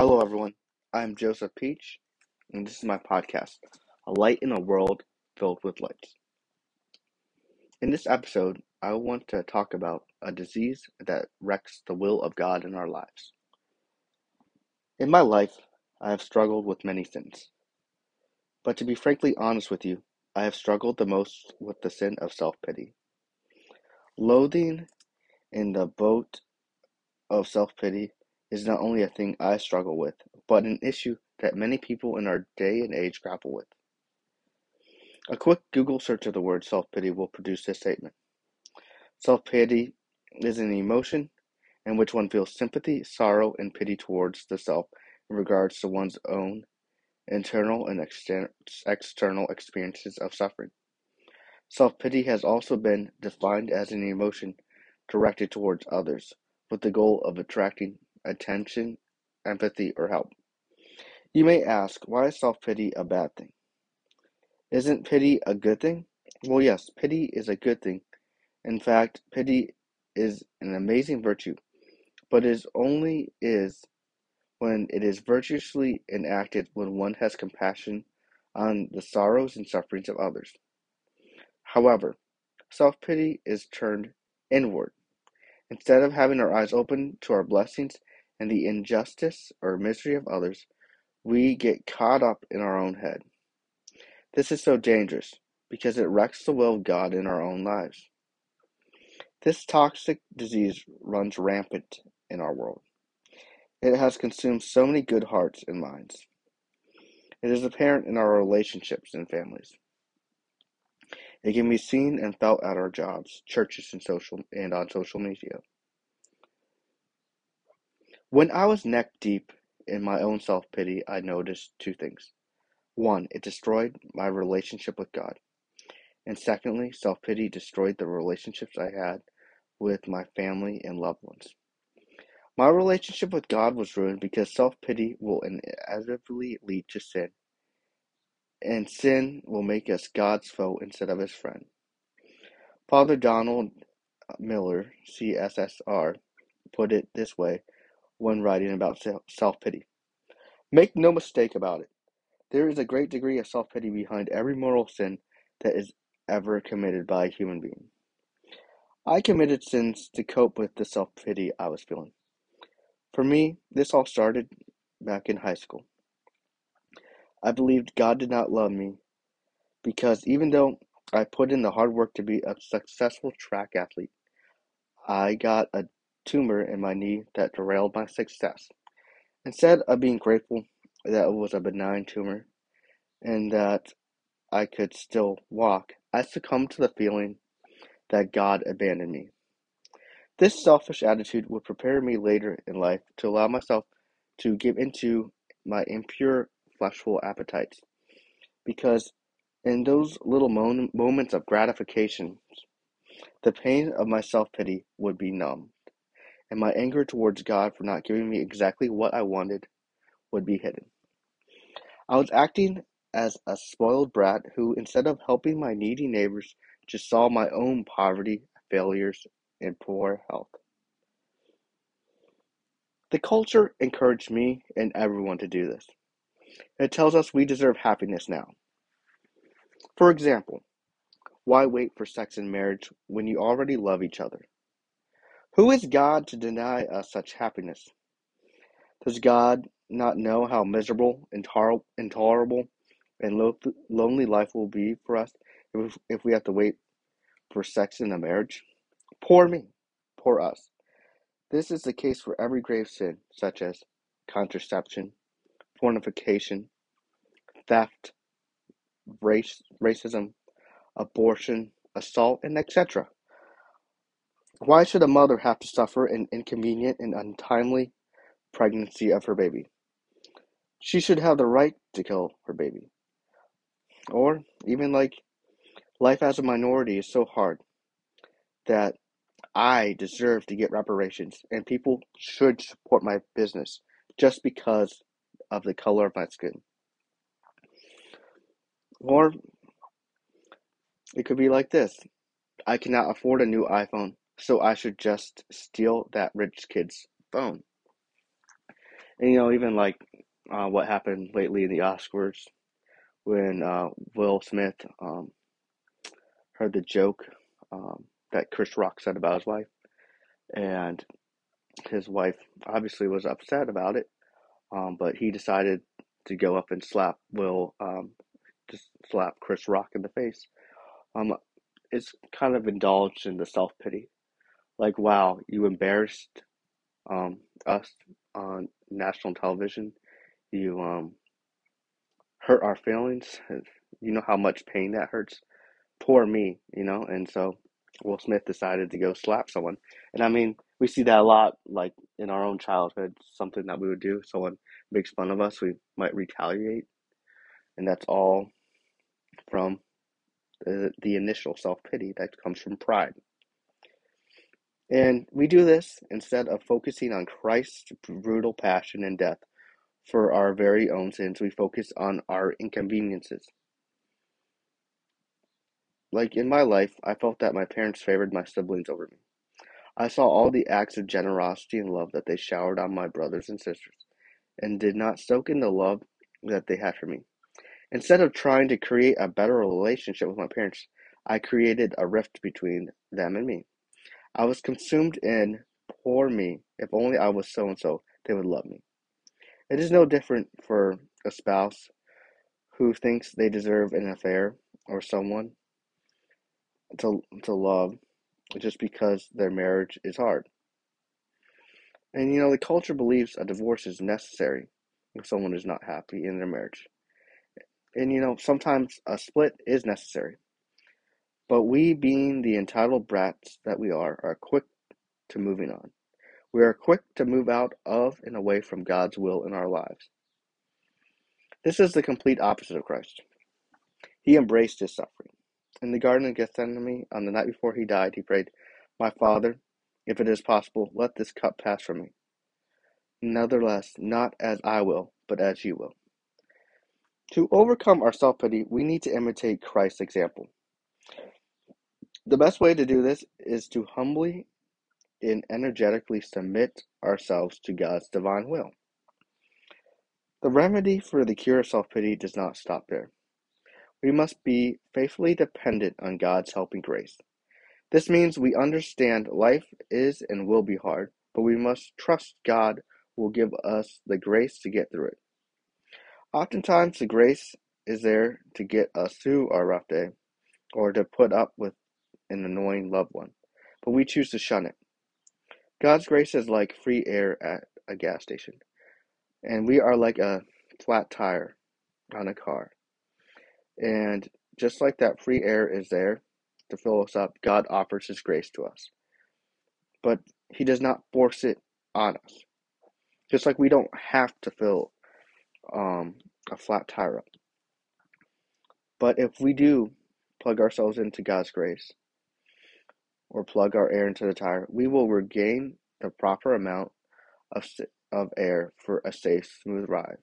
Hello, everyone. I'm Joseph Peach, and this is my podcast, A Light in a World Filled with Lights. In this episode, I want to talk about a disease that wrecks the will of God in our lives. In my life, I have struggled with many sins. But to be frankly honest with you, I have struggled the most with the sin of self pity. Loathing in the boat of self pity is not only a thing I struggle with, but an issue that many people in our day and age grapple with. A quick Google search of the word self pity will produce this statement Self pity is an emotion in which one feels sympathy, sorrow, and pity towards the self in regards to one's own internal and external experiences of suffering. Self pity has also been defined as an emotion directed towards others with the goal of attracting attention, empathy, or help. You may ask, why is self pity a bad thing? Isn't pity a good thing? Well, yes, pity is a good thing. In fact, pity is an amazing virtue, but it only is when it is virtuously enacted when one has compassion on the sorrows and sufferings of others. However, self pity is turned inward. Instead of having our eyes open to our blessings and the injustice or misery of others, we get caught up in our own head. This is so dangerous because it wrecks the will of God in our own lives. This toxic disease runs rampant in our world. It has consumed so many good hearts and minds. It is apparent in our relationships and families. It can be seen and felt at our jobs, churches, and social and on social media. When I was neck deep in my own self pity, I noticed two things. One, it destroyed my relationship with God. And secondly, self pity destroyed the relationships I had with my family and loved ones. My relationship with God was ruined because self pity will inevitably lead to sin. And sin will make us God's foe instead of his friend. Father Donald Miller, CSSR, put it this way when writing about self pity. Make no mistake about it. There is a great degree of self pity behind every mortal sin that is ever committed by a human being. I committed sins to cope with the self pity I was feeling. For me, this all started back in high school. I believed God did not love me because even though I put in the hard work to be a successful track athlete, I got a tumor in my knee that derailed my success. Instead of being grateful that it was a benign tumor and that I could still walk, I succumbed to the feeling that God abandoned me. This selfish attitude would prepare me later in life to allow myself to give into my impure fleshful appetites. Because in those little moments of gratification, the pain of my self pity would be numbed, and my anger towards God for not giving me exactly what I wanted would be hidden. I was acting as a spoiled brat who, instead of helping my needy neighbors, just saw my own poverty, failures, and poor health. The culture encouraged me and everyone to do this. It tells us we deserve happiness now. For example, why wait for sex and marriage when you already love each other? Who is God to deny us such happiness? Does God not know how miserable, intolerable, and lo- lonely life will be for us if, if we have to wait for sex in a marriage? Poor me, poor us. This is the case for every grave sin, such as contraception, pornification, theft, race, racism, abortion, assault, and etc. Why should a mother have to suffer an inconvenient and untimely pregnancy of her baby? She should have the right to kill her baby. Or even like life as a minority is so hard that I deserve to get reparations, and people should support my business just because of the color of my skin. Or it could be like this I cannot afford a new iPhone, so I should just steal that rich kid's phone. And you know, even like uh, what happened lately in the Oscars when uh, Will Smith um, heard the joke um, that Chris Rock said about his wife, and his wife obviously was upset about it, um, but he decided to go up and slap Will, um, just slap Chris Rock in the face. Um, it's kind of indulged in the self pity, like wow, you embarrassed um, us on national television, you um, hurt our feelings. You know how much pain that hurts. Poor me, you know. And so Will Smith decided to go slap someone, and I mean we see that a lot, like in our own childhood, something that we would do. Someone makes fun of us, we might retaliate, and that's all from the, the initial self pity that comes from pride. And we do this instead of focusing on Christ's brutal passion and death for our very own sins, we focus on our inconveniences. Like in my life, I felt that my parents favored my siblings over me. I saw all the acts of generosity and love that they showered on my brothers and sisters, and did not soak in the love that they had for me. Instead of trying to create a better relationship with my parents, I created a rift between them and me. I was consumed in poor me. If only I was so and so, they would love me. It is no different for a spouse who thinks they deserve an affair or someone to, to love just because their marriage is hard. And you know, the culture believes a divorce is necessary if someone is not happy in their marriage. And you know, sometimes a split is necessary. But we, being the entitled brats that we are, are quick to moving on. We are quick to move out of and away from God's will in our lives. This is the complete opposite of Christ. He embraced his suffering. In the Garden of Gethsemane, on the night before he died, he prayed, My Father, if it is possible, let this cup pass from me. Nevertheless, not as I will, but as you will. To overcome our self pity, we need to imitate Christ's example. The best way to do this is to humbly and energetically submit ourselves to God's divine will. The remedy for the cure of self pity does not stop there. We must be faithfully dependent on God's helping grace. This means we understand life is and will be hard, but we must trust God will give us the grace to get through it. Oftentimes, the grace is there to get us through our rough day or to put up with an annoying loved one, but we choose to shun it. God's grace is like free air at a gas station, and we are like a flat tire on a car. And just like that free air is there to fill us up, God offers His grace to us. But He does not force it on us. Just like we don't have to fill um, a flat tire up. But if we do plug ourselves into God's grace, or plug our air into the tire, we will regain the proper amount of, of air for a safe, smooth ride.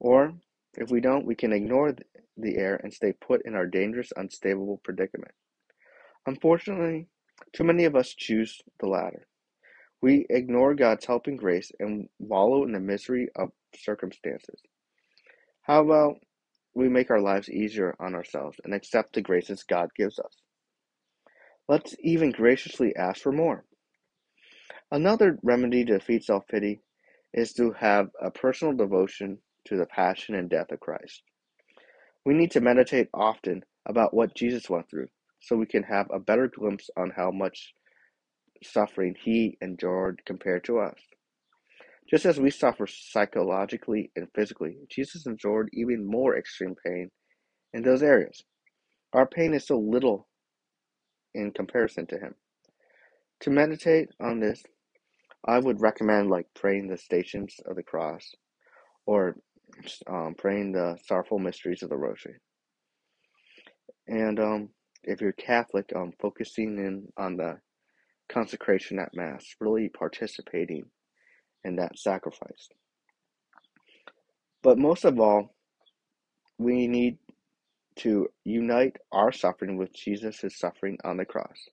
Or, if we don't, we can ignore the air and stay put in our dangerous, unstable predicament. Unfortunately, too many of us choose the latter. We ignore God's helping grace and wallow in the misery of circumstances. How about we make our lives easier on ourselves and accept the graces God gives us? Let's even graciously ask for more. Another remedy to defeat self pity is to have a personal devotion to the passion and death of Christ. We need to meditate often about what Jesus went through so we can have a better glimpse on how much suffering he endured compared to us. Just as we suffer psychologically and physically, Jesus endured even more extreme pain in those areas. Our pain is so little in comparison to him. To meditate on this, I would recommend like praying the Stations of the Cross or um, praying the Sorrowful Mysteries of the Rosary. And um, if you're Catholic, um, focusing in on the consecration at Mass, really participating in that sacrifice. But most of all, we need to unite our suffering with Jesus' suffering on the cross.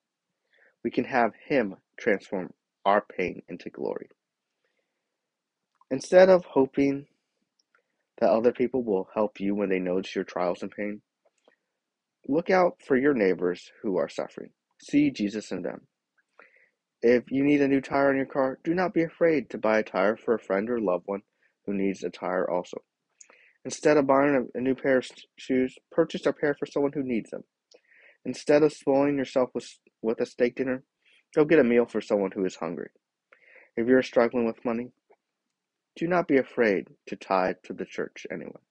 We can have Him transform our pain into glory. Instead of hoping that other people will help you when they notice your trials and pain, look out for your neighbors who are suffering. See Jesus in them. If you need a new tire on your car, do not be afraid to buy a tire for a friend or loved one who needs a tire also. Instead of buying a, new pair of shoes, purchase a pair for someone who needs them. Instead of spoiling yourself with, with a steak dinner, go get a meal for someone who is hungry. If you're struggling with money, do not be afraid to tithe to the church anyway.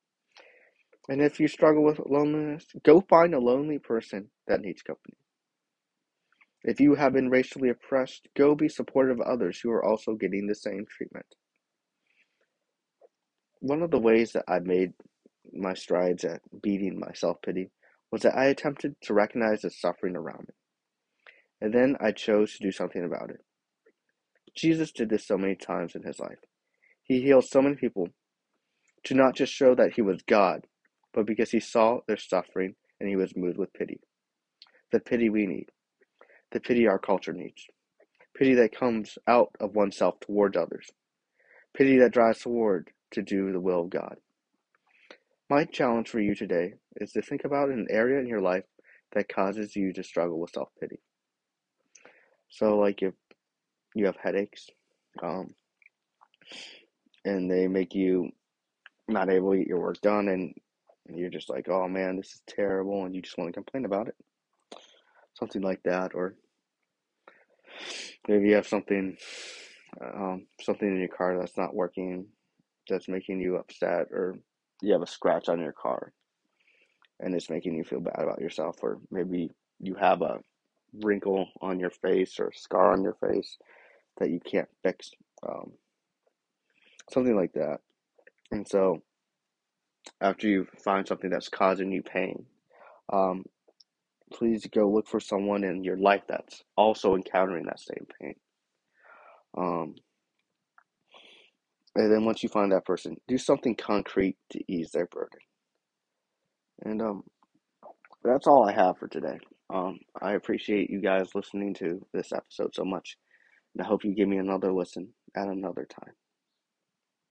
And if you struggle with loneliness, go find a lonely person that needs company. If you have been racially oppressed, go be supportive of others who are also getting the same treatment. One of the ways that I made my strides at beating my self pity was that I attempted to recognize the suffering around me. And then I chose to do something about it. Jesus did this so many times in his life. He healed so many people to not just show that he was God, but because he saw their suffering and he was moved with pity. The pity we need, the pity our culture needs, pity that comes out of oneself towards others, pity that drives toward to do the will of God. My challenge for you today is to think about an area in your life that causes you to struggle with self pity. So, like if you have headaches, um, and they make you not able to get your work done, and you're just like, oh man, this is terrible, and you just want to complain about it. Something like that, or maybe you have something, um, something in your car that's not working, that's making you upset, or you have a scratch on your car and it's making you feel bad about yourself, or maybe you have a wrinkle on your face or a scar on your face that you can't fix, um, something like that. And so, after you find something that's causing you pain, um, please go look for someone in your life that's also encountering that same pain. Um, and then once you find that person, do something concrete to ease their burden. And um, that's all I have for today. Um, I appreciate you guys listening to this episode so much. And I hope you give me another listen at another time.